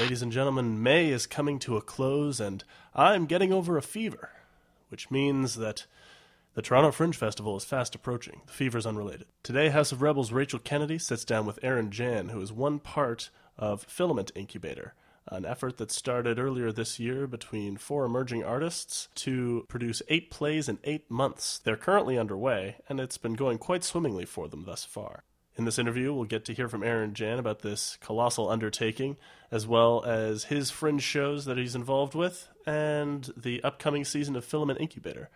Ladies and gentlemen, May is coming to a close, and I'm getting over a fever, which means that the Toronto Fringe Festival is fast approaching. The fever's unrelated. Today, House of Rebels Rachel Kennedy sits down with Aaron Jan, who is one part of Filament Incubator, an effort that started earlier this year between four emerging artists to produce eight plays in eight months. They're currently underway, and it's been going quite swimmingly for them thus far. In this interview, we'll get to hear from Aaron Jan about this colossal undertaking, as well as his fringe shows that he's involved with, and the upcoming season of Filament Incubator.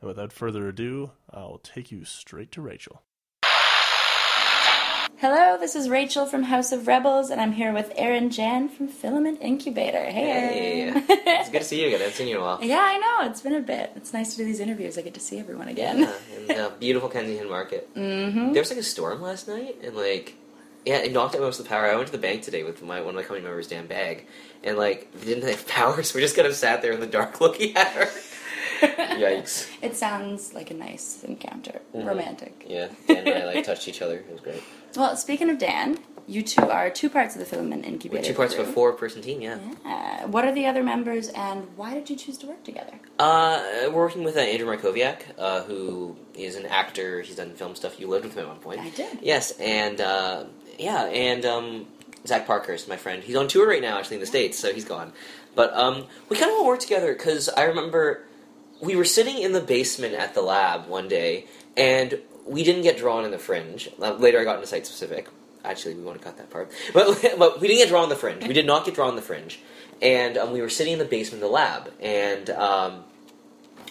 And without further ado, I'll take you straight to Rachel. Hello, this is Rachel from House of Rebels, and I'm here with Aaron Jan from Filament Incubator. Hey, Hey, it's good to see you again. I haven't seen you in a while. yeah, I know. It's been a bit. It's nice to do these interviews. I get to see everyone again. Yeah, in the beautiful Kensington Market. Mm-hmm. There was like a storm last night, and like, yeah, it knocked out most of the power. I went to the bank today with my one of my company members, Dan Bag, and like, they didn't have power, so we just kind of sat there in the dark looking at her. Yikes. It sounds like a nice encounter. Mhm. Romantic. Yeah, Dan and I like touched each other. It was great. Well, speaking of Dan, you two are two parts of the Filament Incubator. We're two parts of a four-person team. Yeah. Yeah. What are the other members, and why did you choose to work together? Uh, we're working with uh, Andrew Markoviak, uh, who is an actor. He's done film stuff. You lived with him at one point. I did. Yes, and uh, yeah, and um, Zach Parkhurst, my friend. He's on tour right now, actually in the states, so he's gone. But um, we kind of all work together because I remember we were sitting in the basement at the lab one day, and we didn't get drawn in the fringe. Uh, later, I got into site specific. Actually, we want to cut that part, but but we didn't get drawn in the fringe. We did not get drawn in the fringe, and um, we were sitting in the basement of the lab, and um,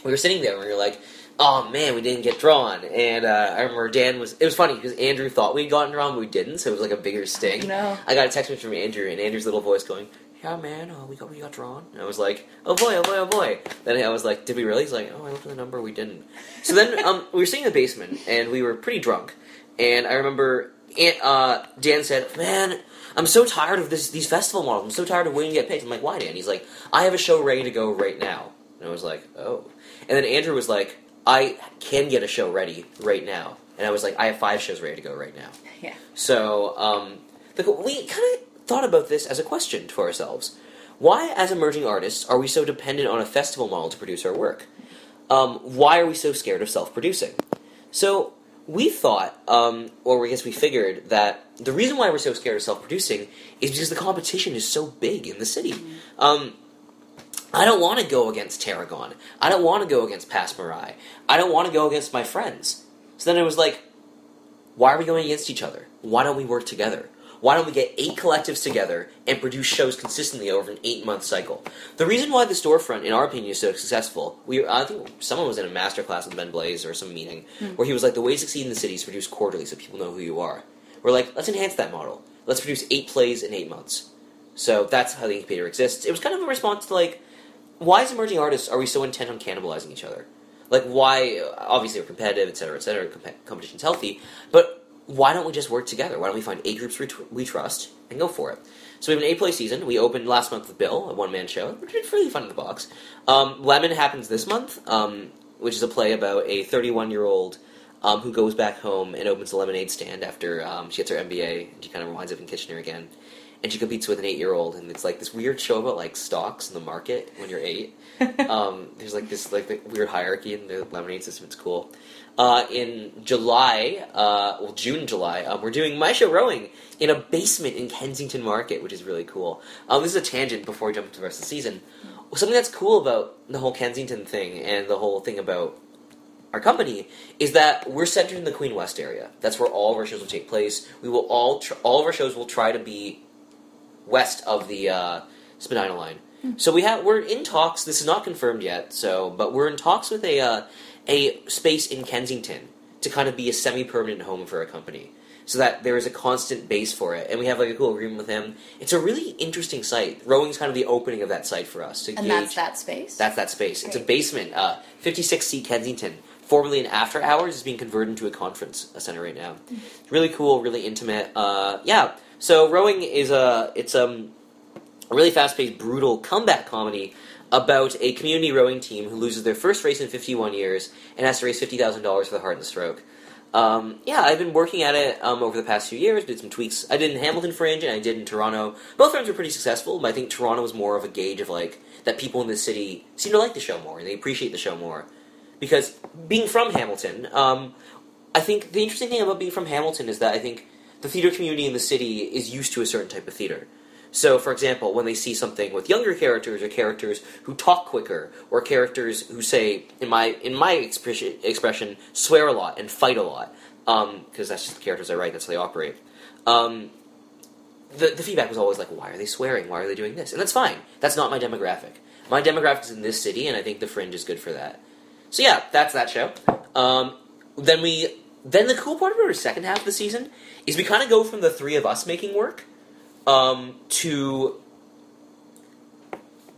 we were sitting there, and we were like. Oh man, we didn't get drawn, and uh, I remember Dan was. It was funny because Andrew thought we'd gotten drawn, but we didn't, so it was like a bigger sting. No. I got a text message from Andrew, and Andrew's little voice going, "Yeah, man, oh, we got we got drawn." And I was like, "Oh boy, oh boy, oh boy." Then I was like, "Did we really?" He's like, "Oh, I looked at the number, we didn't." So then um, we were sitting in the basement, and we were pretty drunk, and I remember Aunt, uh, Dan said, "Man." I'm so tired of this these festival models. I'm so tired of waiting to get picked. I'm like, why, Dan? He's like, I have a show ready to go right now. And I was like, oh. And then Andrew was like, I can get a show ready right now. And I was like, I have five shows ready to go right now. Yeah. So um, the, we kind of thought about this as a question for ourselves. Why, as emerging artists, are we so dependent on a festival model to produce our work? Um, why are we so scared of self-producing? So we thought, um, or I guess we figured that the reason why we're so scared of self-producing is because the competition is so big in the city. Um, I don't want to go against Tarragon. I don't want to go against Passe Muraille. I don't want to go against my friends. So then it was like, why are we going against each other? Why don't we work together? Why don't we get eight collectives together and produce shows consistently over an eight-month cycle? The reason why the storefront, in our opinion, is so successful, we I think someone was in a master class with Ben Blaze or some meeting hmm. where he was like, the way to succeed in the city is produce quarterly so people know who you are. We're like, let's enhance that model. Let's produce eight plays in eight months. So that's how the incubator exists. It was kind of a response to like, why as emerging artists are we so intent on cannibalizing each other? Like, why? Obviously, we're competitive, et cetera, et cetera. Comp- competition's healthy, but why don't we just work together? Why don't we find eight groups we, tr- we trust and go for it? So we have an eight play season. We opened last month with Bill, a one man show, which is really fun in the box. Um, Lemon happens this month, um, which is a play about a 31 year old um, who goes back home and opens a lemonade stand after um, she gets her MBA and she kind of winds up in Kitchener again. And she competes with an eight year old, and it's like this weird show about like stocks in the market when you're eight. um, there's like this like weird hierarchy in the lemonade system. It's cool. Uh, in July, uh, well, June, July, um, we're doing my show rowing in a basement in Kensington Market, which is really cool. Um, this is a tangent before we jump into the rest of the season. Something that's cool about the whole Kensington thing and the whole thing about our company is that we're centered in the Queen West area. That's where all of our shows will take place. We will all tr- all of our shows will try to be west of the uh, Spadina line. So we have we're in talks. This is not confirmed yet. So, but we're in talks with a uh, a space in Kensington to kind of be a semi permanent home for a company, so that there is a constant base for it. And we have like a cool agreement with him. It's a really interesting site. Rowing's kind of the opening of that site for us to And gauge. that's that space? That's that space. It's a basement. Uh, 56C Kensington, formerly an after hours, is being converted into a conference center right now. It's really cool, really intimate. Uh, yeah. So rowing is a it's a really fast paced, brutal comeback comedy about a community rowing team who loses their first race in 51 years and has to raise $50,000 for the heart and stroke. Um, yeah, I've been working at it um, over the past few years. Did some tweaks. I did in Hamilton Fringe and I did in Toronto. Both runs were pretty successful, but I think Toronto was more of a gauge of like that people in the city seem to like the show more and they appreciate the show more. Because being from Hamilton, um, I think the interesting thing about being from Hamilton is that I think the theater community in the city is used to a certain type of theater. So, for example, when they see something with younger characters or characters who talk quicker or characters who say, in my in my expression, expression swear a lot and fight a lot, because that's just the characters I write, that's how they operate. Um, the, the feedback was always like, why are they swearing? Why are they doing this? And that's fine. That's not my demographic. My demographic is in this city, and I think The Fringe is good for that. So yeah, that's that show. Um, then we then the cool part about our second half of the season is we kind of go from the three of us making work um, to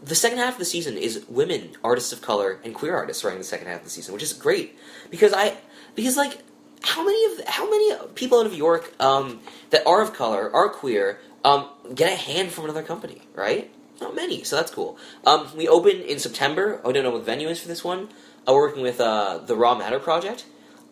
the second half of the season is women artists of color and queer artists running the second half of the season, which is great because I because like how many of how many people out of York um, that are of color are queer um, get a hand from another company, right? Not many, so that's cool. Um, we open in September. I don't know what the venue is for this one. Uh, we're working with uh, the Raw Matter Project.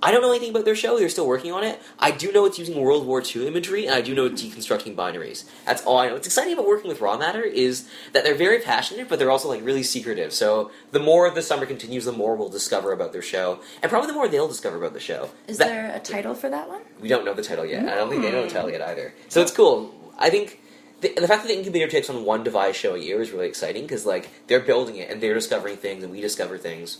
I don't know anything about their show. They're still working on it. I do know it's using World War II imagery, and I do know it's deconstructing binaries. That's all I know. What's exciting about working with Raw Matter is that they're very passionate, but they're also like really secretive. So the more the summer continues, the more we'll discover about their show, and probably the more they'll discover about the show. Is That- there a title for that one? we don't know the title yet. I don't think they know the title yet either. So it's cool. I think the, the fact that the incubator takes on one device show a year is really exciting because like they're building it and they're discovering things and we discover things.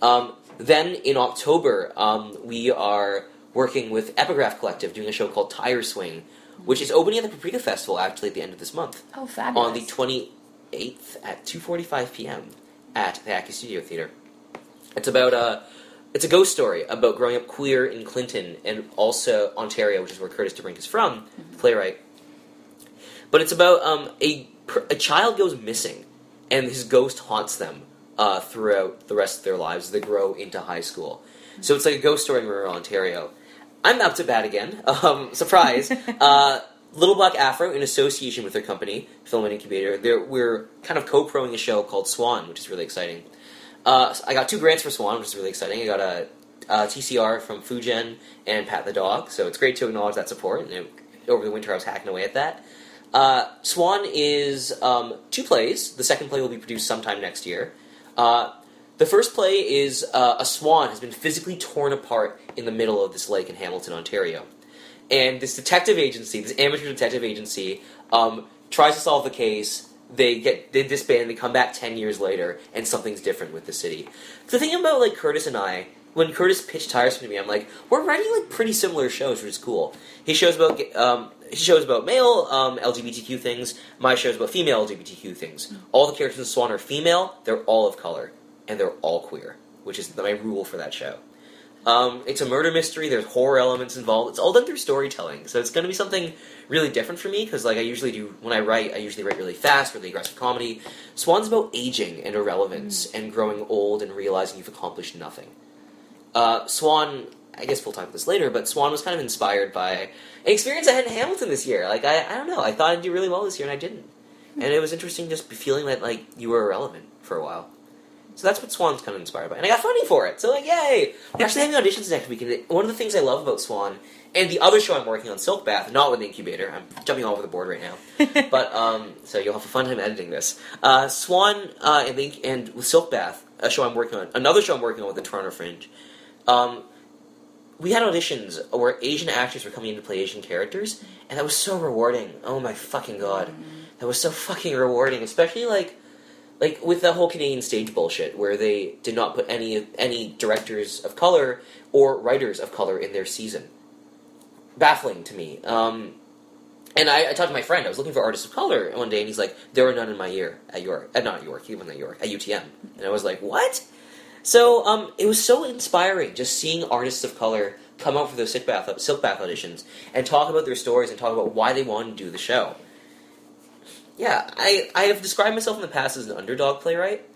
Um, then in October, um, we are working with Epigraph Collective doing a show called Tire Swing, which is opening at the Paprika Festival actually at the end of this month Oh, fabulous. on the 28th at 2:45 p.m. at the Aki Studio Theater. It's about a it's a ghost story about growing up queer in Clinton and also Ontario, which is where Curtis DeBrink is from, the playwright. But it's about um, a a child goes missing, and his ghost haunts them uh, throughout the rest of their lives as they grow into high school. So it's like a ghost story in rural Ontario. I'm up to bat again. Um, surprise. uh, Little Black Afro, in association with their company, Filament Incubator, we're kind of co-proing a show called Swan, which is really exciting. Uh, I got two grants for Swan, which is really exciting. I got a, a TCR from Fu-GEN and Pat the Dog, so it's great to acknowledge that support. And it, over the winter, I was hacking away at that. Uh, Swan is um, two plays. The second play will be produced sometime next year. Uh, the first play is uh, a swan has been physically torn apart in the middle of this lake in Hamilton, Ontario. And this detective agency, this amateur detective agency, um, tries to solve the case. They get they disband. They come back ten years later, and something's different with the city. The thing about like Curtis and I, when Curtis pitched Tire Swing to me, I'm like, we're writing like pretty similar shows, which is cool. He shows about um, his shows about male um, LGBTQ things. My show's about female LGBTQ things. All the characters in Swan are female. They're all of color, and they're all queer, which is my rule for that show. Um, it's a murder mystery. There's horror elements involved. It's all done through storytelling, so it's going to be something really different for me because, like, I usually do when I write, I usually write really fast, really aggressive comedy. Swan's about aging and irrelevance and growing old and realizing you've accomplished nothing. Uh, Swan, I guess we'll talk about this later, but Swan was kind of inspired by an experience I had in Hamilton this year. Like, I, I don't know, I thought I'd do really well this year and I didn't, and it was interesting just feeling that like you were irrelevant for a while. So that's what Swan's kind of inspired by, and I got funding for it. So like, yay! We're actually having auditions next week, and one of the things I love about Swan and the other show I'm working on, Silk Bath, not with the incubator. I'm jumping all over the board right now, but um, so you'll have a fun time editing this. Uh, Swan uh, and, the, and with Silk Bath, a show I'm working on, another show I'm working on with the Toronto Fringe. Um, we had auditions where Asian actors were coming in to play Asian characters, and that was so rewarding. Oh my fucking god, that was so fucking rewarding, especially like like with the whole Canadian stage bullshit, where they did not put any any directors of color or writers of color in their season. Baffling to me. Um, and I, I talked to my friend. I was looking for artists of color one day, and he's like, "There are none in my year at York. Uh, not at York. Wasn't at York. At UTM." And I was like, "What?" So um, it was so inspiring just seeing artists of color come out for those silk bath silk bath auditions and talk about their stories and talk about why they wanted to do the show. Yeah, I, I have described myself in the past as an underdog playwright,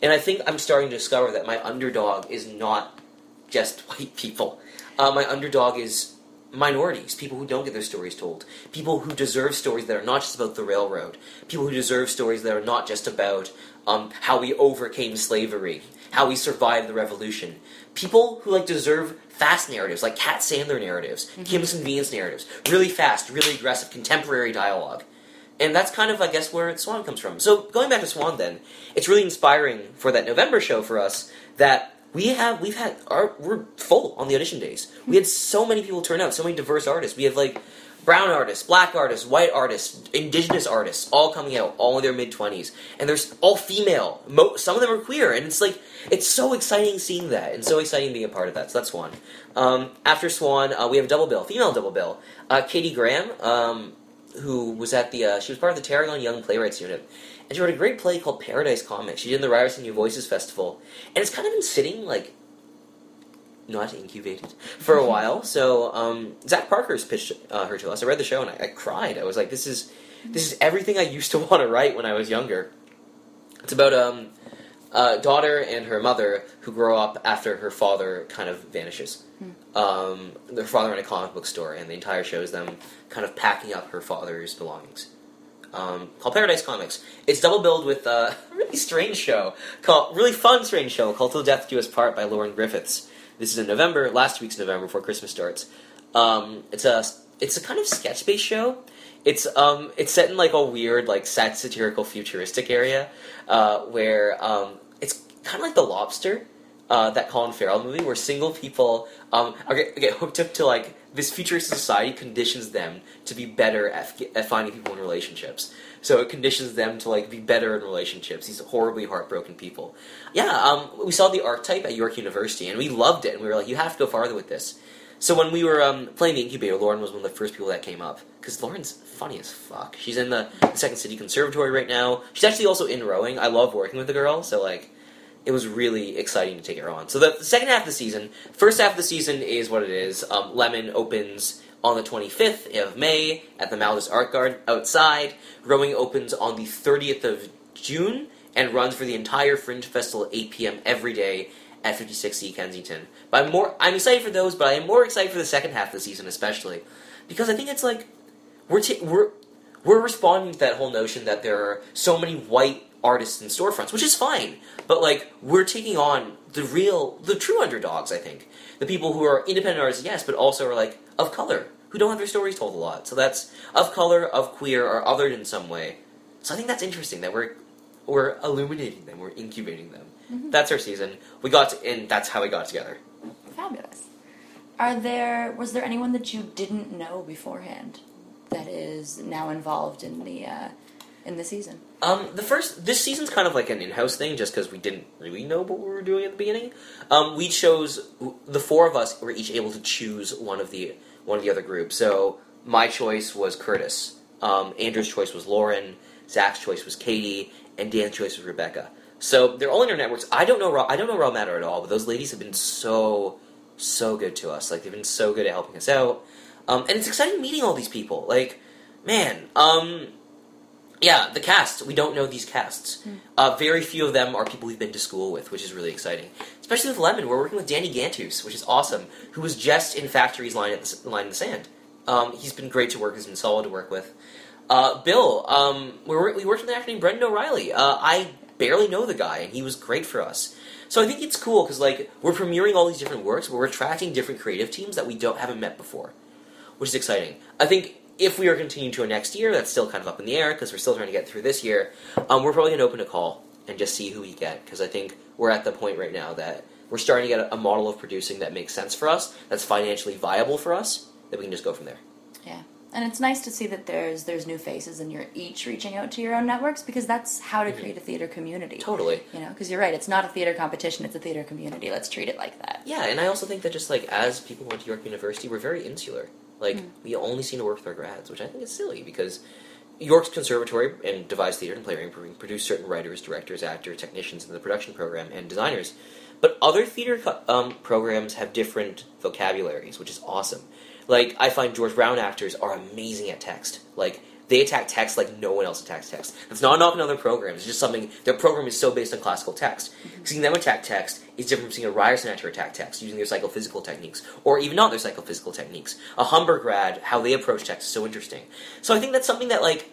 and I think I'm starting to discover that my underdog is not just white people. Uh, my underdog is minorities, people who don't get their stories told, people who deserve stories that are not just about the railroad, people who deserve stories that are not just about um, how we overcame slavery, how we survived the revolution, people who like deserve fast narratives, like Kat Sandler narratives, Mm-hmm. Kim's Convenience narratives, really fast, really aggressive, contemporary dialogue. And that's kind of, I guess, where Swan comes from. So going back to Swan, then it's really inspiring for that November show for us that we have we've had our we're full on the audition days. We had so many people turn out, so many diverse artists. We have like brown artists, black artists, white artists, indigenous artists, all coming out, all in their mid twenties, and there's all female. Mo- some of them are queer, and it's like it's so exciting seeing that, and so exciting being a part of that. So that's one. Um, after Swan, uh, we have double bill, female double bill. Uh, Katie Graham, um, who was at the uh, she was part of the Tarragon Young Playwrights Unit, and she wrote a great play called Paradise Comics. She did the Ryerson New Voices Festival, and it's kind of been sitting like not incubated for a while. So um, Zach Parker's pitched uh, her to us. I read the show and I, I cried. I was like, this is this is everything I used to want to write when I was younger. It's about um, a daughter and her mother who grow up after her father kind of vanishes. Um, their father in a comic book store, and the entire show is them kind of packing up her father's belongings. Um, called Paradise Comics. It's double billed with a really strange show called really fun strange show called Till Death Do Us Part by Lauren Griffiths. This is in November, last week's November before Christmas starts. Um, it's a it's a kind of sketch based show. It's um it's set in like a weird like sat- satirical futuristic area uh, where um it's kind of like The Lobster, uh, that Colin Farrell movie where single people um are get, get hooked up to like this futuristic society conditions them to be better at, at finding people in relationships. So it conditions them to like be better in relationships. These horribly heartbroken people. Yeah, um, we saw the archetype at York University and we loved it. And we were like, you have to go farther with this. So when we were um, playing the incubator, Lauren was one of the first people that came up because Lauren's funny as fuck. She's in the Second City Conservatory right now. She's actually also in rowing. I love working with the girl, so like it was really exciting to take her on. So the, the second half of the season, first half of the season is what it is. Um, Lemon opens on the 25th of May at the Maldus Art Garden outside. Rowing opens on the 30th of June and runs for the entire Fringe Festival at 8 p.m. every day at 56C Kensington. But I'm more I'm excited for those, but I am more excited for the second half of the season especially because I think it's like we're ta- we're we're responding to that whole notion that there are so many white artists in storefronts, which is fine. But like we're taking on the real, the true underdogs. I think the people who are independent artists, yes, but also are like of color who don't have their stories told a lot. So that's of color, of queer, or othered in some way. So I think that's interesting that we're we're illuminating them, we're incubating them. That's our season. We got to, and that's how we got together. Fabulous. Are there was there anyone that you didn't know beforehand that is now involved in the uh, in the season? Um, the first this season's kind of like an in-house thing, just because we didn't really know what we were doing at the beginning. Um, we chose the four of us were each able to choose one of the one of the other groups. So my choice was Curtis. Um, Andrew's choice was Lauren. Zach's choice was Katie, and Dan's choice was Rebecca. So they're all in our networks. I don't know. I don't know Raw Matter at all, but those ladies have been so so good to us. Like they've been so good at helping us out. Um, and it's exciting meeting all these people. Like, man, um, yeah, the cast. We don't know these casts. Uh, very few of them are people we've been to school with, which is really exciting. Especially with Lemon, we're working with Danny Gantus, which is awesome. Who was just in Factory's line at the, line in the sand. Um, he's been great to work. He's been solid to work with. Uh, Bill, um, we, were, we worked with an actor named Brendan O'Reilly. Uh, I barely know the guy, and he was great for us. So I think it's cool because like we're premiering all these different works, but we're attracting different creative teams that we don't haven't met before, which is exciting. I think if we are continuing to a next year, that's still kind of up in the air because we're still trying to get through this year. Um, we're probably going to open a call and just see who we get because I think we're at the point right now that we're starting to get a, a model of producing that makes sense for us, that's financially viable for us, that we can just go from there. Yeah. And it's nice to see that there's there's new faces and you're each reaching out to your own networks because that's how to create a theater community. Totally. You know, because you're right, it's not a theater competition, it's a theater community. Let's treat it like that. Yeah, and I also think that just like as people went to York University, we're very insular. Like we only seem to work with our grads, which I think is silly because York's conservatory and devised theater and playwriting produce certain writers, directors, actors, technicians in the production program, and designers. But other theater co- um, programs have different vocabularies, which is awesome. Like I find George Brown actors are amazing at text. Like they attack text like no one else attacks text. That's not a knock on other programs. It's just something their program is so based on classical text. Seeing them attack text is different from seeing a Ryerson actor attack text using their psychophysical techniques, or even not their psychophysical techniques. A Humber grad, how they approach text is so interesting. So I think that's something that like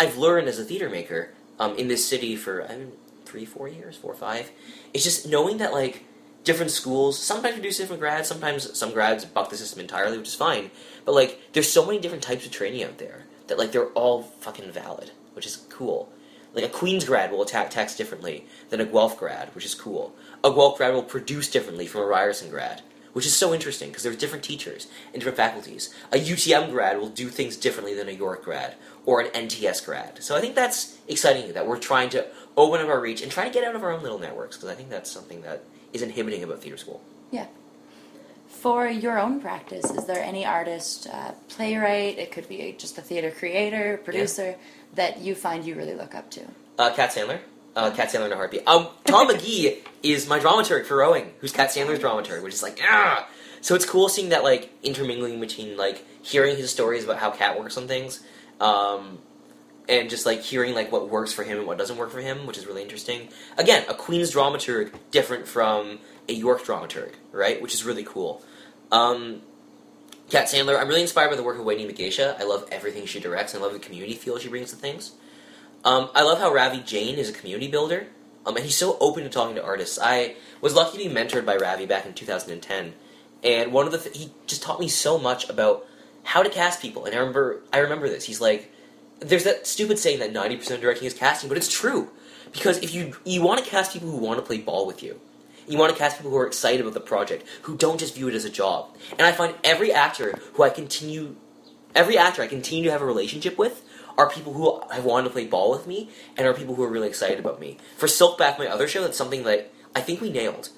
I've learned as a theater maker um, in this city for I mean, three, four years, four, five. It's just knowing that like different schools sometimes produce different grads. Sometimes some grads buck the system entirely, which is fine. But like, there's so many different types of training out there that like they're all fucking valid, which is cool. Like a Queen's grad will attack text differently than a Guelph grad, which is cool. A Guelph grad will produce differently from a Ryerson grad, which is so interesting because there's different teachers and different faculties. A UTM grad will do things differently than a York grad or an NTS grad. So I think that's exciting that we're trying to open up our reach and try to get out of our own little networks because I think that's something that is inhibiting about theater school. Yeah. For your own practice, is there any artist, uh, playwright, it could be just a theater creator, producer, that you find you really look up to? Uh, Kat Sandler. Uh, Kat Sandler in a heartbeat. Um, Tom McGee is my dramaturg for Rowing, who's Kat Sandler's dramaturg, which is like, ah! So it's cool seeing that, like, intermingling between, like, hearing his stories about how Kat works on things, um, and just, like, hearing, like, what works for him and what doesn't work for him, which is really interesting. Again, a Queen's dramaturg different from a York dramaturg, right? Which is really cool. Um, Kat Sandler, I'm really inspired by the work of Weyni Mengesha. I love everything she directs, and I love the community feel she brings to things. Um, I love how Ravi Jain is a community builder, um, and he's so open to talking to artists. I was lucky to be mentored by Ravi back in 2010, and one of the th- he just taught me so much about how to cast people. And I remember, I remember this. He's like, there's that stupid saying that 90% of directing is casting, but it's true because if you you want to cast people who want to play ball with you, you want to cast people who are excited about the project, who don't just view it as a job. And I find every actor who I continue, every actor I continue to have a relationship with are people who have wanted to play ball with me and are people who are really excited about me. For Silkbath, my other show, that's something that I think we nailed.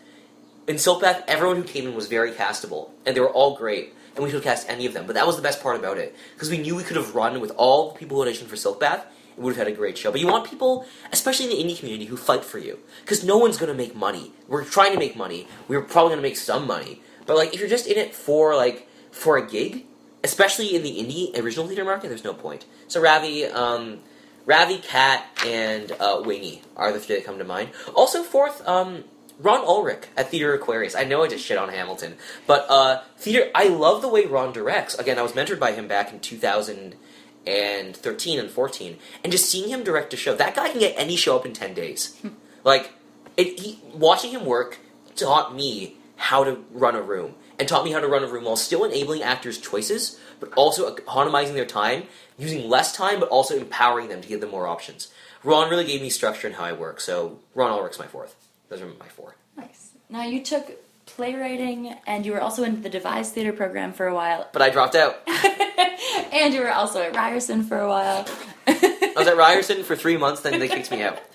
In Silkbath, everyone who came in was very castable, and they were all great, and we could cast any of them. But that was the best part about it, because we knew we could have run with all the people who auditioned for Silkbath, would have had a great show. But you want people, especially in the indie community, who fight for you, because no one's going to make money. We're trying to make money. We're probably going to make some money, but like if you're just in it for like for a gig, especially in the indie original theater market, there's no point. So Ravi, um, Ravi, Kat, and uh, Weyni are the three that come to mind. Also, fourth, um, Ron Ulrich at Theater Aquarius. I know I just shit on Hamilton, but uh, theater. I love the way Ron directs. Again, I was mentored by him back in 2013 and 13 and 14, and just seeing him direct a show. That guy can get any show up in 10 days. Hmm. like, it, he, watching him work taught me how to run a room and taught me how to run a room while still enabling actors' choices, but also economizing their time, using less time, but also empowering them to give them more options. Ron really gave me structure in how I work, so Ron Ulrich's my fourth. Those are my four. Nice. Now you took playwriting, and you were also in the devised theater program for a while, But I dropped out. and you were also at Ryerson for a while. I was at Ryerson for three months, then they kicked me out.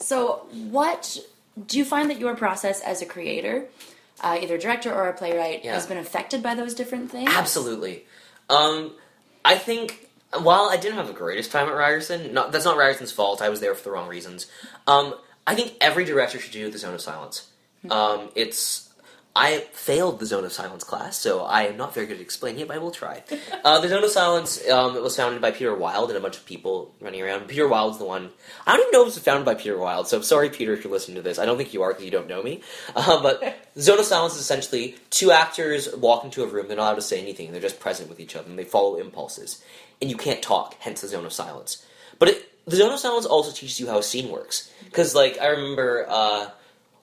So, what do you find that your process as a creator, uh, either director or a playwright, Yeah. has been affected by those different things? Absolutely. Um, I think while I didn't have the greatest time at Ryerson, not, that's not Ryerson's fault. I was there for the wrong reasons. Um, I think every director should do the Zone of Silence. Um, it's I failed the Zone of Silence class, so I am not very good at explaining it, but I will try. Uh, the Zone of Silence um, it was founded by Peter Wilde and a bunch of people running around. Peter Wilde's the one. I don't even know if it was founded by Peter Wilde, so I'm sorry, Peter, if you're listening to this. I don't think you are because you don't know me. Uh, but Zone of Silence is essentially two actors walk into a room. They're not allowed to say anything. They're just present with each other, and they follow impulses. And you can't talk, hence the Zone of Silence. But it, the Zone of Silence also teaches you how a scene works. Because, like, I remember uh,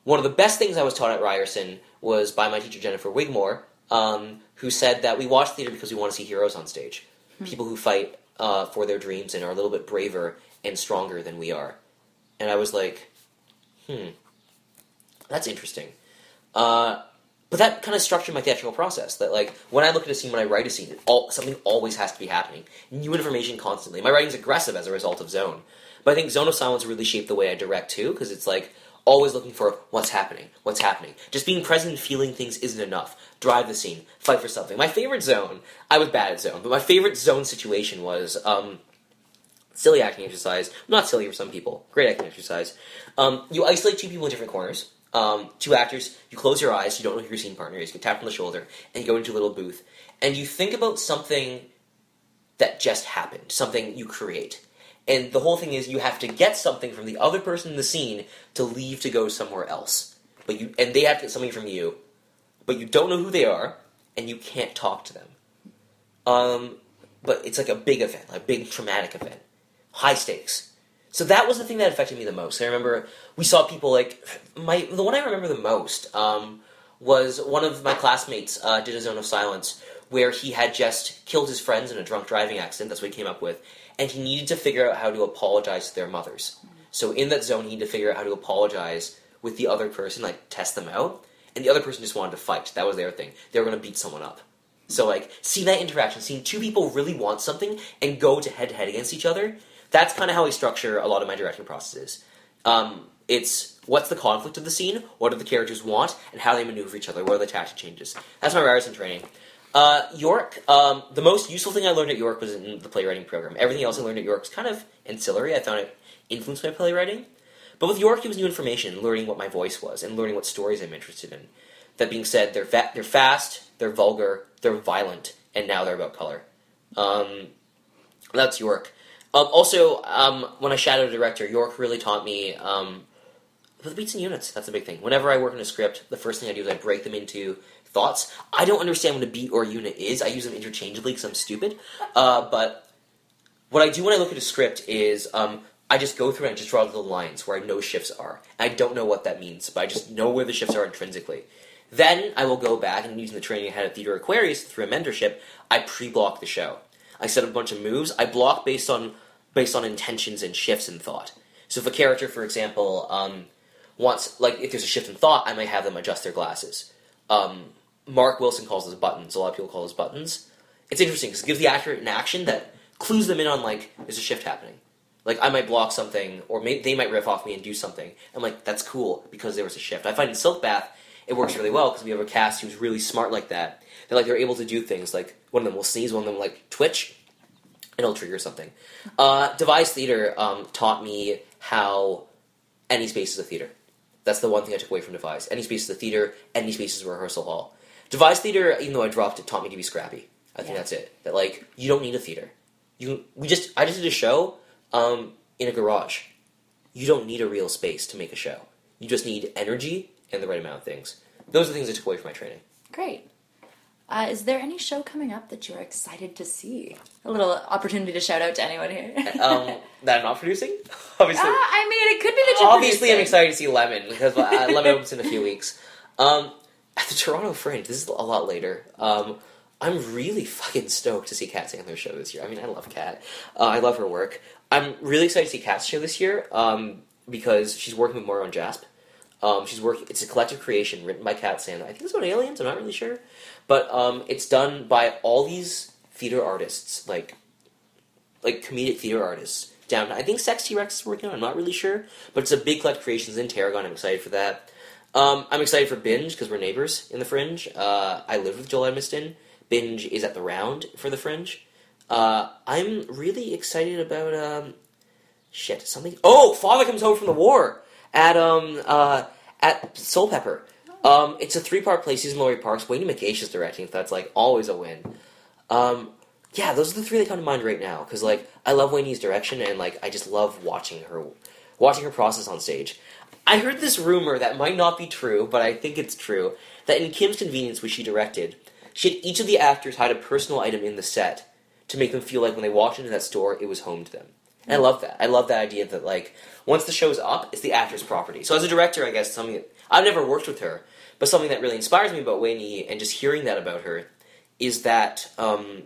one of the best things I was taught at Ryerson was by my teacher Jennifer Wigmore, um, who said that we watch theater because we want to see heroes on stage, people who fight uh, for their dreams and are a little bit braver and stronger than we are. And I was like, hmm, that's interesting. Uh, but that kind of structured my theatrical process. That like when I look at a scene, when I write a scene, all, something always has to be happening. New information constantly. My writing's aggressive as a result of Zone. But I think Zone of Silence really shaped the way I direct too, because it's like always looking for what's happening, what's happening. Just being present and feeling things isn't enough. Drive the scene, fight for something. My favorite zone, I was bad at zone, but my favorite zone situation was um, silly acting exercise. Not silly for some people, great acting exercise. Um, you isolate two people in different corners. Um, two actors, you close your eyes, you don't know who your scene partner is, you tapped on the shoulder, and you go into a little booth. And you think about something that just happened, something you create. And the whole thing is you have to get something from the other person in the scene to leave to go somewhere else. But you and they have to get something from you, but you don't know who they are, and you can't talk to them. Um, but it's like a big event, like a big traumatic event, high stakes. So that was the thing that affected me the most. I remember we saw people like my the one I remember the most um, was one of my classmates uh, did a zone of silence where he had just killed his friends in a drunk driving accident. That's what he came up with, and he needed to figure out how to apologize to their mothers. So in that zone, he needed to figure out how to apologize with the other person, like test them out, and the other person just wanted to fight. That was their thing. They were going to beat someone up. So like see that interaction, seeing two people really want something and go to head to head against each other, that's kind of how I structure a lot of my directing processes. Um, it's what's the conflict of the scene, what do the characters want, and how they maneuver each other. What are the tactic changes? That's my Ryerson training. Uh, York, um, the most useful thing I learned at York was in the playwriting program. Everything else I learned at York was kind of ancillary. I found it influenced my playwriting. But with York, it was new information, learning what my voice was, and learning what stories I'm interested in. That being said, they're fa- they're fast, they're vulgar, they're violent, and now they're about color. Um, that's York. Um, also, um, when I shadowed a director, York really taught me um, the beats and units. That's a big thing. Whenever I work in a script, the first thing I do is I break them into thoughts. I don't understand what a beat or a unit is. I use them interchangeably because I'm stupid. Uh, but what I do when I look at a script is um, I just go through and I just draw the lines where I know shifts are. I don't know what that means, but I just know where the shifts are intrinsically. Then I will go back and using the training I had at Theater Aquarius through a mentorship, I pre-block the show. I set up a bunch of moves. I block based on based on intentions and shifts in thought. So if a character, for example, um, wants like if there's a shift in thought, I might have them adjust their glasses. Um, Mark Wilson calls those buttons. A lot of people call those buttons. It's interesting because it gives the actor an action that clues them in on like there's a shift happening. Like I might block something, or may, they might riff off me and do something. I'm like, that's cool because there was a shift. I find in Silk Bath it works really well because we have a cast who's really smart like that. They're like they're able to do things like one of them will sneeze, one of them will, like twitch, and it'll trigger something. Uh, Devised theater um, taught me how any space is a theater. That's the one thing I took away from Devised. Any space is a theater. Any space is a rehearsal hall. Devised theater, even though I dropped it, taught me to be scrappy. I think Yeah. that's it. That like you don't need a theater. You we just I just did a show um, in a garage. You don't need a real space to make a show. You just need energy and the right amount of things. Those are the things I took away from my training. Great. Uh, is there any show coming up that you're excited to see? A little opportunity to shout out to anyone here. Um, that I'm not producing, obviously. Ah, I mean, it could be that Obviously, I'm excited to see Lemon because uh, Lemon opens in a few weeks. Um, at the Toronto Fringe, this is a lot later. Um, I'm really fucking stoked to see Kat Sandler's show this year. I mean, I love Kat. Uh, I love her work. I'm really excited to see Kat's show this year um, because she's working with Moira on Jasp. Um, she's working. It's a collective creation written by Kat Sandler. I think it's about aliens. I'm not really sure, but um, it's done by all these theater artists, like like comedic theater artists. Down, I think Sex T Rex is working on. I'm not really sure, but it's a big collective creations in Tarragon. I'm excited for that. Um, I'm excited for Binge because we're neighbors in the Fringe. Uh, I live with Joel Edmiston. Binge is at the Round for the Fringe. Uh, I'm really excited about um, shit something. Oh, Father comes home from the war at um uh at Soulpepper. Um, it's a three part play. Suzan-Lori Parks. Weyni Mengesha is directing. So that's like always a win. Um, yeah, those are the three that come to mind right now because like I love Weyni's direction and like I just love watching her watching her process on stage. I heard this rumor that might not be true, but I think it's true that in Kim's Convenience, which she directed, she had each of the actors hide a personal item in the set to make them feel like when they walked into that store, it was home to them. And I love that. I love that idea that like once the show's up, it's the actor's property. So as a director, I guess something that, I've never worked with her, but something that really inspires me about Weyni and just hearing that about her is that um,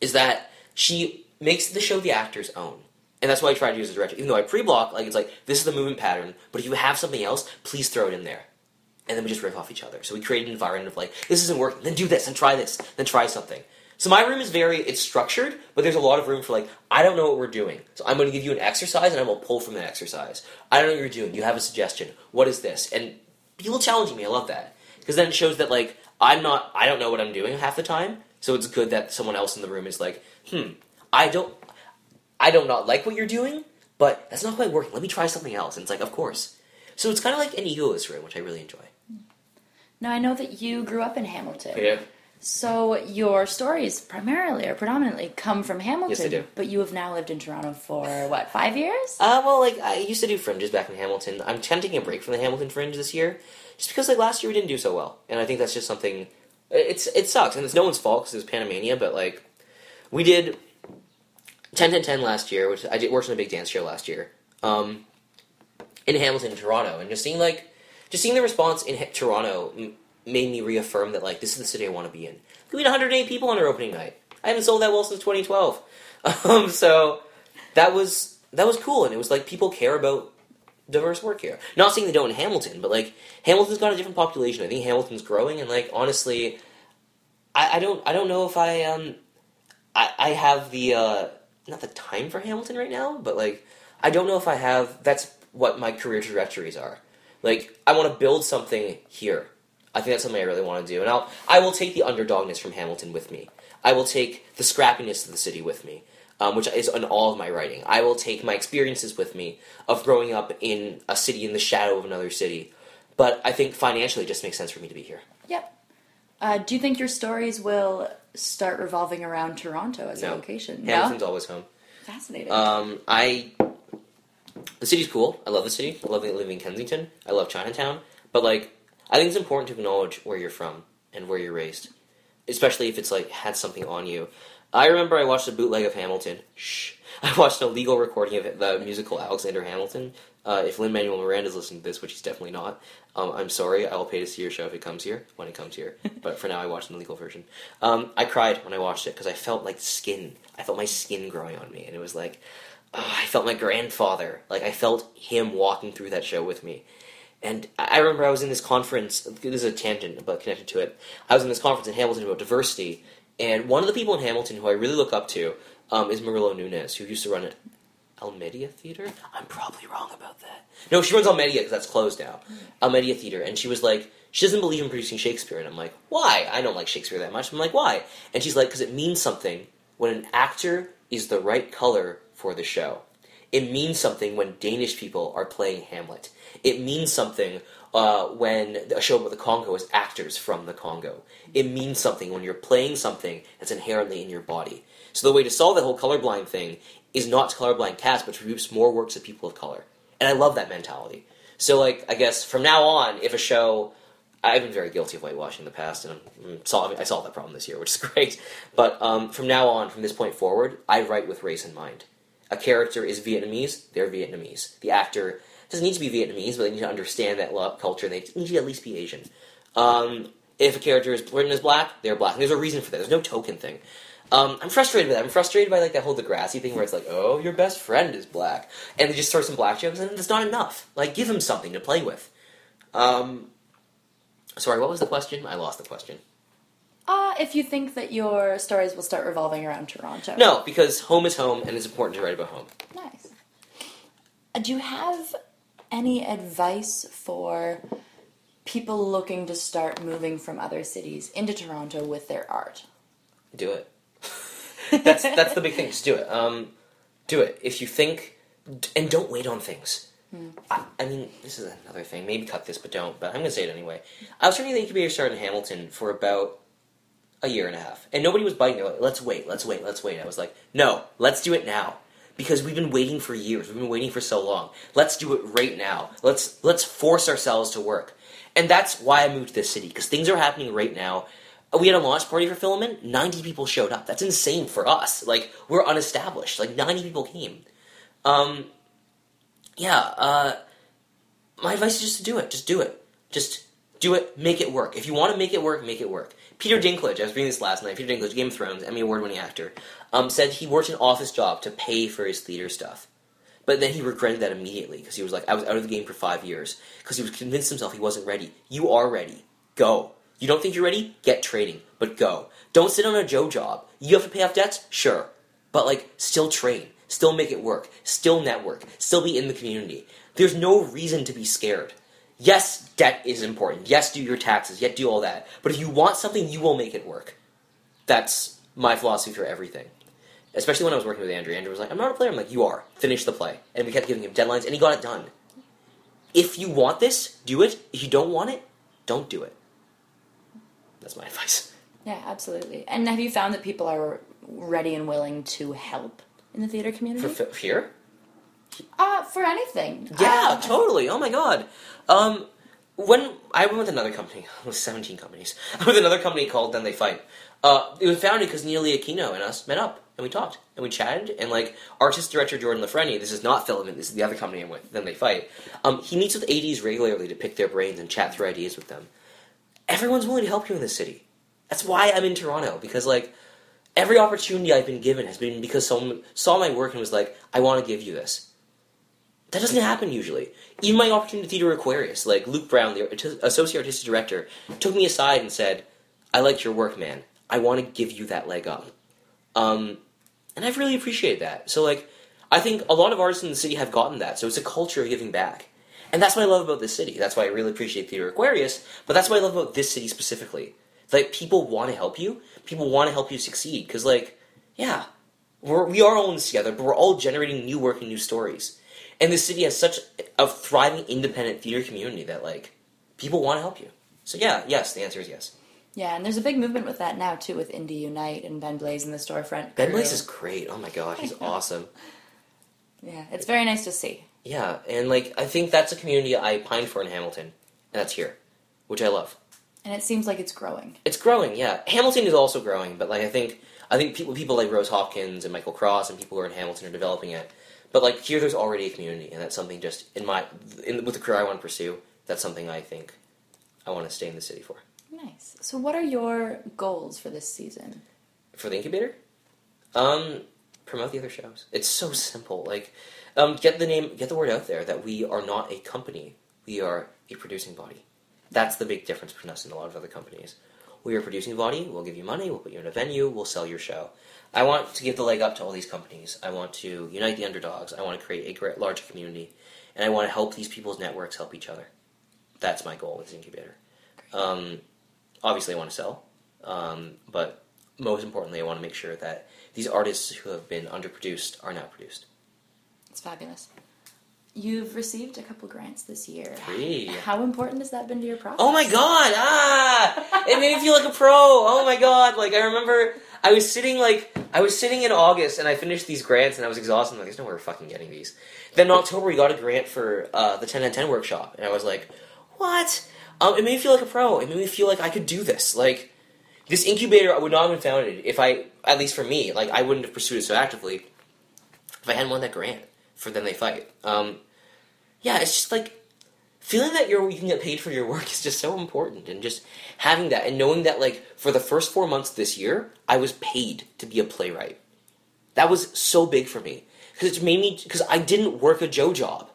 is that she makes the show the actor's own. And that's why I try to use as a. Even though I pre-block, like it's like this is the movement pattern, but if you have something else, please throw it in there. And then we just riff off each other. So we create an environment of like, this isn't working, then do this, then try this, then try something. So my room is very it's structured, but there's a lot of room for like, I don't know what we're doing. So I'm gonna give you an exercise and I will pull from that exercise. I don't know what you're doing. You have a suggestion. What is this? And people challenging me, I love that. Because then it shows that like I'm not I don't know what I'm doing half the time. So it's good that someone else in the room is like, hmm, I don't I don't not like what you're doing, but that's not quite working. Let me try something else. And it's like, of course. So it's kind of like an egoless room, which I really enjoy. Now I know that you grew up in Hamilton. Yeah. So your stories primarily or predominantly come from Hamilton. Yes, they do. But you have now lived in Toronto for what, five years? Uh, well, like I used to do fringes back in Hamilton. I'm kind taking a break from the Hamilton fringe this year, just because like last year we didn't do so well, and I think that's just something. It's it sucks, and it's no one's fault because it was Panamania, but like we did 10 10 10 last year, which I did worked on a big dance show last year, um, in Hamilton, Toronto, and just seeing like just seeing the response in Toronto m- made me reaffirm that like this is the city I want to be in. We had 108 people on our opening night. I haven't sold that well since 2012, um, so that was that was cool, and it was like people care about diverse work here. Not saying they don't in Hamilton, but like Hamilton's got a different population. I think Hamilton's growing, and like honestly, I, I don't I don't know if I um I, I have the uh not the time for Hamilton right now, but like I don't know if I have that's what my career trajectories are. Like I want to build something here. I think that's something I really want to do, and I'll I will take the underdogness from Hamilton with me. I will take the scrappiness of the city with me, um, which is in all of my writing. I will take my experiences with me of growing up in a city in the shadow of another city. But I think financially, it just makes sense for me to be here. Yep. Uh, do you think your stories will start revolving around Toronto as a location? Hamilton's no. always home. Fascinating. Um, I the city's cool. I love the city. I love living in Kensington. I love Chinatown. But like, I think it's important to acknowledge where you're from and where you're raised, especially if it's like had something on you. I remember I watched a bootleg of Hamilton. Shh. I watched an illegal recording of the musical Alexander Hamilton. Uh, if Lin Manuel Miranda's listening to this, which he's definitely not, um, I'm sorry. I will pay to see your show if it comes here when it comes here. but for now, I watched an illegal version. Um, I cried when I watched it because I felt like skin. I felt my skin growing on me, and it was like oh, I felt my grandfather. Like I felt him walking through that show with me. And I remember I was in this conference. This is a tangent, but connected to it. I was in this conference in Hamilton about diversity, and one of the people in Hamilton who I really look up to um, is Marilo Nunes, who used to run Almedia Theater. I'm probably wrong about that. No, she runs Almedia because that's closed now. Almedia Theater, and she was like, she doesn't believe in producing Shakespeare, and I'm like, why? I don't like Shakespeare that much. I'm like, why? And she's like, because it means something when an actor is the right color for the show. It means something when Danish people are playing Hamlet. It means something uh, when a show about the Congo is actors from the Congo. It means something when you're playing something that's inherently in your body. So the way to solve that whole colorblind thing is not colorblind cast, but produce more works of people of color. And I love that mentality. So like, I guess from now on, if a show I've been very guilty of whitewashing in the past, and I'm solving, I solved that problem this year, which is great. But um, from now on, from this point forward, I write with race in mind. A character is Vietnamese, they're Vietnamese. The actor doesn't need to be Vietnamese, but they need to understand that culture, and they need to at least be Asian. Um, if a character is written as black, they're black. And there's a reason for that. There's no token thing. Um, I'm frustrated with that. I'm frustrated by like that whole Degrassi thing where it's like, oh, your best friend is black, and they just throw some black jokes, and it's not enough. Like, give him something to play with. Um, sorry, what was the question? I lost the question. Uh, if you think that your stories will start revolving around Toronto. No, because home is home, and it's important to write about home. Nice. Uh, Do you have any advice for people looking to start moving from other cities into Toronto with their art? Do it. That's that's the big thing. Just do it. Um, do it. If you think, and don't wait on things. I, I mean, this is another thing. Maybe cut this, but don't. But I'm going to say it anyway. I was running the incubator start in Hamilton for about a year and a half, and nobody was biting. They're like, "Let's wait, let's wait, let's wait." I was like, "No, let's do it now." Because we've been waiting for years. We've been waiting for so long. Let's do it right now. Let's let's force ourselves to work. And that's why I moved to this city because things are happening right now. We had a launch party for Filament. Ninety people showed up. That's insane for us. Like we're unestablished. Like ninety people came. Um, yeah. Uh, my advice is just to do it. Just do it. Just do it. Make it work. If you want to make it work, make it work. Peter Dinklage. I was reading this last night. Peter Dinklage, Game of Thrones, Emmy award-winning actor, um, said he worked an office job to pay for his theater stuff. But then he regretted that immediately because he was like, I was out of the game for five years because he was convinced himself he wasn't ready. You are ready. Go. You don't think you're ready? Get training, but go. Don't sit on a Joe job. You have to pay off debts? Sure. But like, still train. Still make it work. Still network. Still be in the community. There's no reason to be scared. Yes, debt is important. Yes, do your taxes. Yet do all that. But if you want something, you will make it work. That's my philosophy for everything. Especially when I was working with Andrew. Andrew was like, I'm not a player. I'm like, you are. Finish the play. And we kept giving him deadlines, and he got it done. If you want this, do it. If you don't want it, don't do it. That's my advice. Yeah, absolutely. And have you found that people are ready and willing to help in the theater community? For here? uh, for anything. Yeah, Uh, totally. Oh my god. Um, when I went with another company, with seventeen companies, with another company called Then They Fight. Uh, it was founded because Neil Aquino and us met up and we talked and we chatted and like artist director Jordan Lafreni, this is not Filament, this is the other company I'm with. Then They Fight. Um, he meets with ADs regularly to pick their brains and chat through ideas with them. Everyone's willing to help you in this city. That's why I'm in Toronto because like every opportunity I've been given has been because someone saw my work and was like, I want to give you this. That doesn't happen usually. Even my opportunity to Theater Aquarius, like Luke Brown, the associate artistic director, took me aside and said, "I liked your work, man. I want to give you that leg up." Um, and I've really appreciated that. So, like, I think a lot of artists in the city have gotten that. So it's a culture of giving back, and that's what I love about this city. That's why I really appreciate Theatre Aquarius. But that's what I love about this city specifically. Like, people want to help you. People want to help you succeed because, like, yeah, we're, we are all in this together, but we're all generating new work and new stories. And the city has such a thriving independent theater community that like people want to help you. So yeah, yes, the answer is yes. Yeah, and there's a big movement with that now too, with Indie Unite and Ben Blaze in the storefront. Ben. Blaze is great. Oh my gosh, he's awesome. Yeah, it's very nice to see. Yeah, and like I think that's a community I pined for in Hamilton, and that's here, which I love. And it seems like it's growing. It's growing, yeah. Hamilton is also growing, but like I think I think people people like Rose Hopkins and Michael Cross and people who are in Hamilton are developing it. But like here, there's already a community, and that's something just in my in, with the career I want to pursue. That's something I think I want to stay in the city for. Nice. So, what are your goals for this season? for the incubator um promote the other shows it's so simple like um get the name get the word out there that we are not a company. We are a producing body. That's the big difference between us and a lot of other companies. We are a producing body. We'll give you money. We'll put you in a venue. We'll sell your show. I want to give the leg up to all these companies. I want to unite the underdogs. I want to create a great larger community. And i want to help these people's networks help each other. That's my goal with this incubator. Um, obviously i want to sell. Um, but most importantly, I want to make sure that these artists who have been underproduced are now produced. It's fabulous. You've received a couple grants this year. Three. How important has that been to your process? Oh my god! Ah, it made me feel like a pro. Oh my god! Like I remember, I was sitting like I was sitting in August, and I finished these grants, and I was exhausted. I'm like, there's no way we're fucking getting these. Then in October, we got a grant for uh, the 10 and 10 workshop, and I was like, what? Um, it made me feel like a pro. It made me feel like I could do this. Like this incubator would not have been founded if I, at least for me, like I wouldn't have pursued it so actively if I hadn't won that grant for Then They Fight. Um, yeah, it's just like feeling that you're you can get paid for your work is just so important, and just having that and knowing that like for the first four months this year, I was paid to be a playwright. That was so big for me because it made me because I didn't work a Joe job.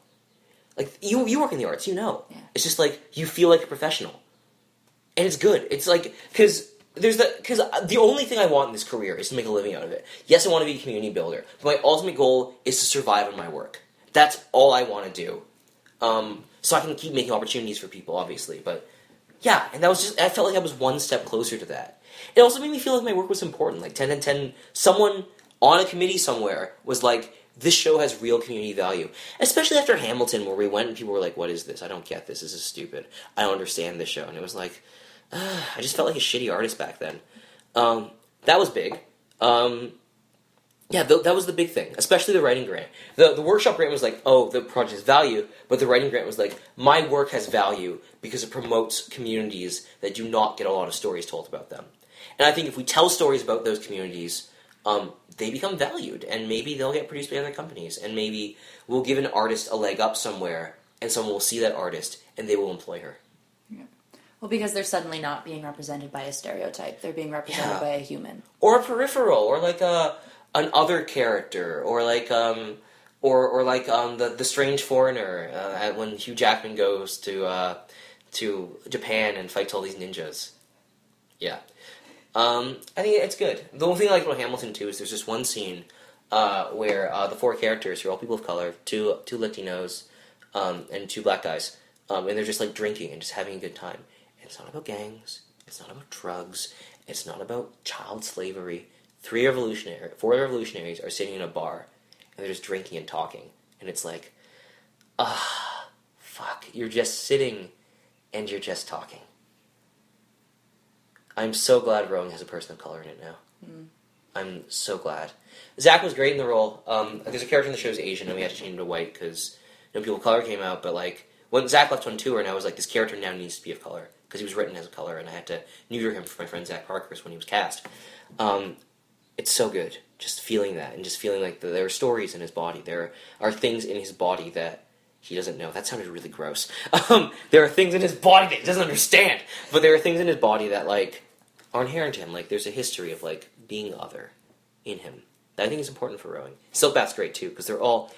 Like you, you work in the arts, you know. Yeah. It's just like you feel like a professional, and it's good. It's like because there's the because the only thing I want in this career is to make a living out of it. Yes, I want to be a community builder, but my ultimate goal is to survive on my work. That's all I want to do. Um, so I can keep making opportunities for people, obviously. But yeah, and that was just I felt like I was one step closer to that. It also made me feel like my work was important. Like ten and ten, someone on a committee somewhere was like, "This show has real community value." Especially after Hamilton, where we went and people were like, "What is this? I don't get this. This is stupid. I don't understand this show." And it was like, I just felt like a shitty artist back then. Um, that was big. Um, yeah, th- that was the big thing, especially the writing grant. The the workshop grant was like, oh, the project value, but the writing grant was like, my work has value because it promotes communities that do not get a lot of stories told about them. And I think if we tell stories about those communities, um, they become valued, and maybe they'll get produced by other companies, and maybe we'll give an artist a leg up somewhere, and someone will see that artist, and they will employ her. Well, because they're suddenly not being represented by a stereotype; they're being represented Yeah. by a human. or a peripheral, or like a an other character, or like um, or or like um, the the strange foreigner uh, when Hugh Jackman goes to uh, to Japan and fights all these ninjas. Yeah, um, I think it's good. The only thing I like about Hamilton too is there's this one scene uh, where uh, the four characters are all people of color, two two Latinos, um, and two black guys, um, and they're just like drinking and just having a good time. It's not about gangs. It's not about drugs. It's not about child slavery. Three revolutionary, four revolutionaries are sitting in a bar, and they're just drinking and talking. And it's like, ah, fuck. You're just sitting, and you're just talking. I'm so glad rowing has a person of color in it now. I'm so glad. Zach was great in the role. Um, there's a character in the show who's Asian, and we had to change him to white because you know, people of color came out. But like when Zach left on tour, and I was like, this character now needs to be of color because he was written as a color, and I had to neuter him for my friend Zach Parker's when he was cast. Um, it's so good just feeling that and just feeling like the, there are stories in his body. There are things in his body that he doesn't know. That sounded really gross. Um, there are things in his body that he doesn't understand, but there are things in his body that like are inherent to him. Like there's a history of like being other in him that I think is important for rowing. Silk Bath's great too because they're all.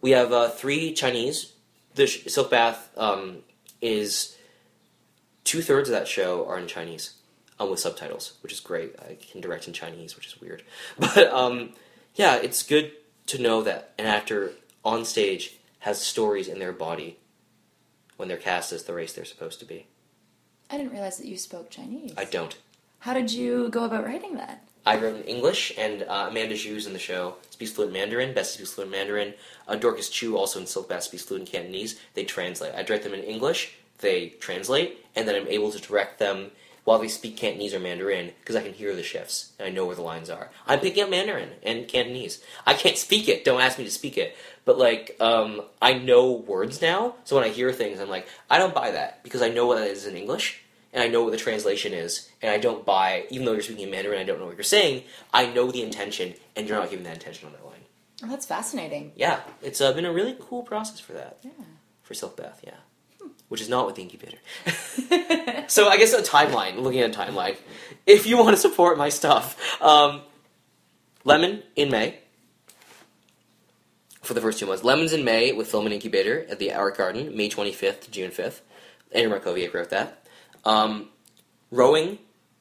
We have uh, three Chinese. The Silk Bath um, is two thirds of that show are in Chinese um, with subtitles, which is great. I can direct in Chinese, which is weird, but um, yeah, it's good to know that an actor on stage has stories in their body when they're cast as the race they're supposed to be. I didn't realize that you spoke Chinese. I don't. How did you go about writing that? I wrote in English, and uh, Amanda Zhu's in the show speaks fluent Mandarin. Bessie speaks fluent Mandarin. Uh, Dorcas Chu, also in Silk Bath, speaks fluent Cantonese. They translate. I direct them in English, they translate, and then I'm able to direct them while they speak Cantonese or Mandarin because I can hear the shifts and I know where the lines are. I'm picking up Mandarin and Cantonese. I can't speak it. Don't ask me to speak it. But like, um, I know words now, so when I hear things, I'm like, I don't buy that because I know what that is in English and I know what the translation is, and I don't buy, even though you're speaking in Mandarin, I don't know what you're saying. I know the intention, and you're not giving that intention on that line. Oh, that's fascinating. Yeah, it's uh, been a really cool process for that Yeah. for Silk Bath, yeah. Which is not with the incubator. so I guess a timeline, looking at a timeline. If you want to support my stuff, um, Lemon in May for the first two months. Lemons in May with Filament Incubator at the Art Garden, May 25th to June 5th. Andrew Markoviak wrote that. Um, Rowing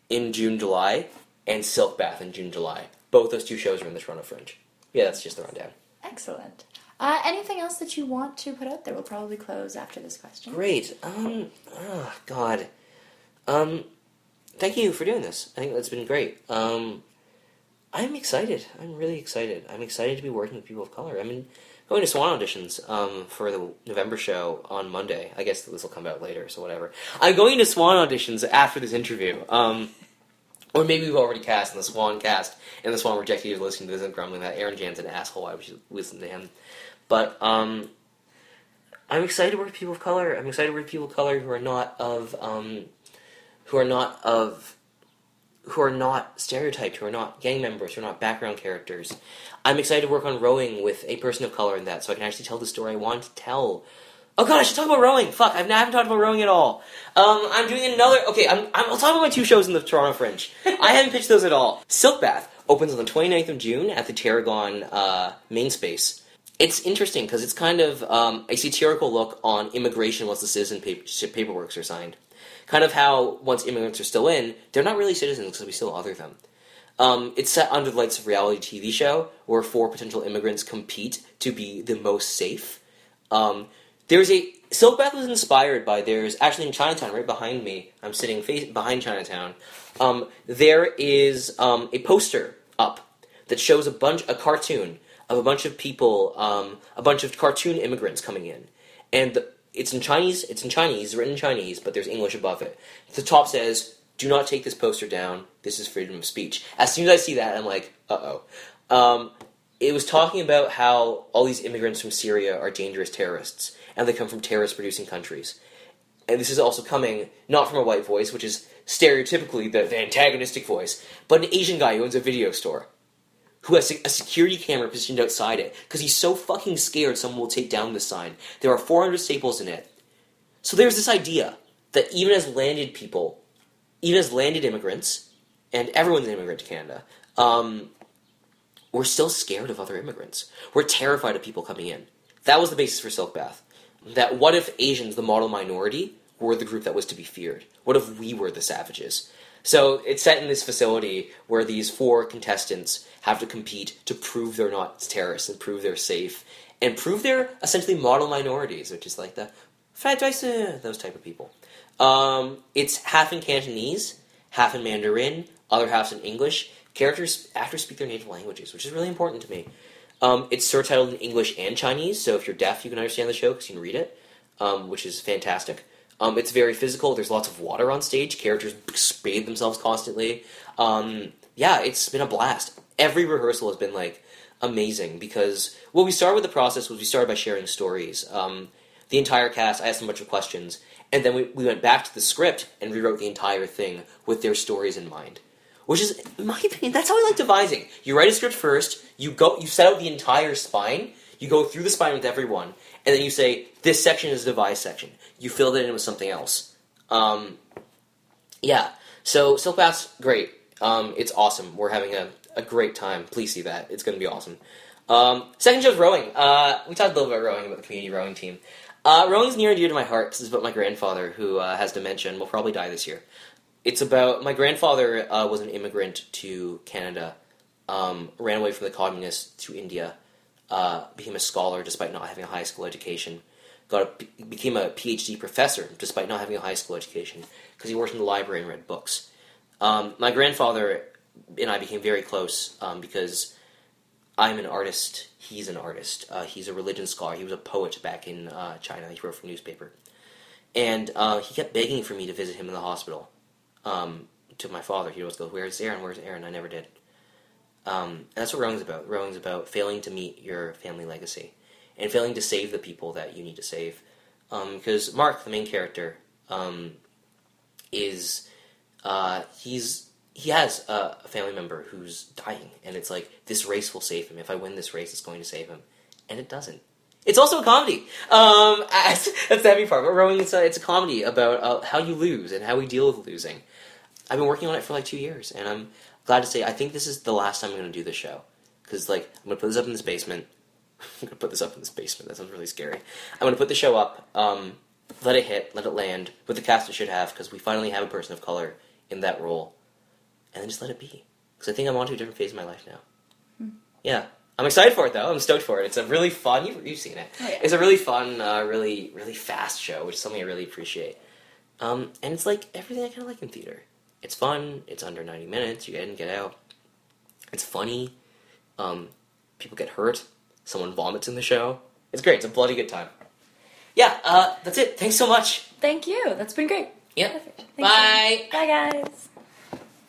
in June, July, and Silk Bath in June, July. Both those two shows are in the Toronto Fringe. Yeah, that's just the rundown. Excellent. Uh, anything else that you want to put out there? We'll probably close after this question. Great. Um. Oh God. Um. Thank you for doing this. I think that's been great. Um. I'm excited. I'm really excited. I'm excited to be working with people of color. I'm in, going to Swan auditions um, for the November show on Monday. I guess this will come out later, so whatever. I'm going to Swan auditions after this interview. Um, or maybe we've already cast in the Swan cast, and the Swan rejected you listening to this and grumbling that Aaron Jan's an asshole. Why would you listen to him? But um, I'm excited to work with people of color. I'm excited to work with people of color who are not of um, who are not of who are not stereotyped, who are not gang members, who are not background characters. I'm excited to work on rowing with a person of color in that, so I can actually tell the story I want to tell. Oh god, I should talk about rowing. Fuck, I've, I haven't talked about rowing at all. Um, I'm doing another. Okay, I'm, I'm, I'll talk about my two shows in the Toronto Fringe. I haven't pitched those at all. Silk Bath opens on the 29th of June at the Tarragon uh, main space. It's interesting because it's kind of um, a satirical look on immigration once the citizen paper, paperworks are signed. Kind of how once immigrants are still in, they're not really citizens because we still other them. Um, it's set under the lights of a reality TV show where four potential immigrants compete to be the most safe. Um, there's a Silk Bath was inspired by there's actually in Chinatown right behind me. I'm sitting face, behind Chinatown. Um, there is um, a poster up that shows a bunch a cartoon of a bunch of people, um, a bunch of cartoon immigrants coming in, and the, it's in Chinese. It's in Chinese, written in Chinese, but there's English above it. The top says, "Do not take this poster down. This is freedom of speech." As soon as I see that, I'm like, "Uh oh." It was talking about how all these immigrants from Syria are dangerous terrorists, and they come from terrorist-producing countries. And this is also coming not from a white voice, which is stereotypically the, the antagonistic voice, but an Asian guy who owns a video store who has a security camera positioned outside it because he's so fucking scared someone will take down this sign. There are 400 staples in it. So there's this idea that even as landed people, even as landed immigrants, and everyone's an immigrant to Canada, um, we're still scared of other immigrants. We're terrified of people coming in. That was the basis for Silk Bath. That what if Asians, the model minority, were the group that was to be feared? What if we were the savages? So it's set in this facility where these four contestants have to compete to prove they're not terrorists and prove they're safe and prove they're essentially model minorities, which is like the Fat those type of people. Um, it's half in Cantonese, half in Mandarin, other half in English. Characters actors speak their native languages, which is really important to me. Um, it's surtitled in English and Chinese, so if you're deaf, you can understand the show because you can read it, um, which is fantastic. Um, it's very physical. There's lots of water on stage. Characters bathe themselves constantly. Um, yeah, it's been a blast. Every rehearsal has been like amazing because what we started with the process was we started by sharing stories. Um, the entire cast, I asked them a bunch of questions, and then we, we went back to the script and rewrote the entire thing with their stories in mind. Which is, in my opinion, that's how I like devising. You write a script first, you go, you set out the entire spine, you go through the spine with everyone, and then you say, this section is the device section. You fill it in with something else. Um, yeah, so Silk Bath, great. Um, it's awesome. We're having a, a great time. Please see that. It's going to be awesome. Um, second show's rowing. Uh, we talked a little bit about rowing, about the community rowing team. Uh, rowing's near and dear to my heart because it's about my grandfather who uh, has dementia and will probably die this year. It's about my grandfather uh, was an immigrant to Canada, um, ran away from the communists to India, uh, became a scholar despite not having a high school education, got a, became a PhD professor despite not having a high school education because he worked in the library and read books. Um, my grandfather and I became very close um, because I'm an artist. He's an artist. Uh, he's a religion scholar. He was a poet back in uh, China. He wrote for a newspaper, and uh, he kept begging for me to visit him in the hospital. Um, to my father, he always goes, "Where's Aaron? Where's Aaron?" I never did. Um, that's what rowing's about. Rowing's about failing to meet your family legacy and failing to save the people that you need to save. Because Mark, the main character, um, is uh, he's he has a family member who's dying, and it's like this race will save him. If I win this race, it's going to save him, and it doesn't. It's also a comedy. Um, that's the heavy part. But rowing, it's a, it's a comedy about uh, how you lose and how we deal with losing. I've been working on it for like two years, and I'm glad to say I think this is the last time I'm going to do this show because like I'm going to put this up in this basement. I'm going to put this up in this basement. That sounds really scary. I'm going to put the show up. Um, let it hit, let it land with the cast it should have because we finally have a person of color in that role, and then just let it be. Because I think I'm on to a different phase of my life now. Hmm. Yeah, I'm excited for it though. I'm stoked for it. It's a really fun. You've, you've seen it. Oh, yeah. It's a really fun, uh, really really fast show, which is something I really appreciate. Um, and it's like everything I kind of like in theater. It's fun. It's under 90 minutes. You get in, get out. It's funny. Um, people get hurt. Someone vomits in the show. It's great. It's a bloody good time. Yeah, uh, that's it. Thanks so much. Thank you. That's been great. Yep. Thanks, Bye. Bye, guys.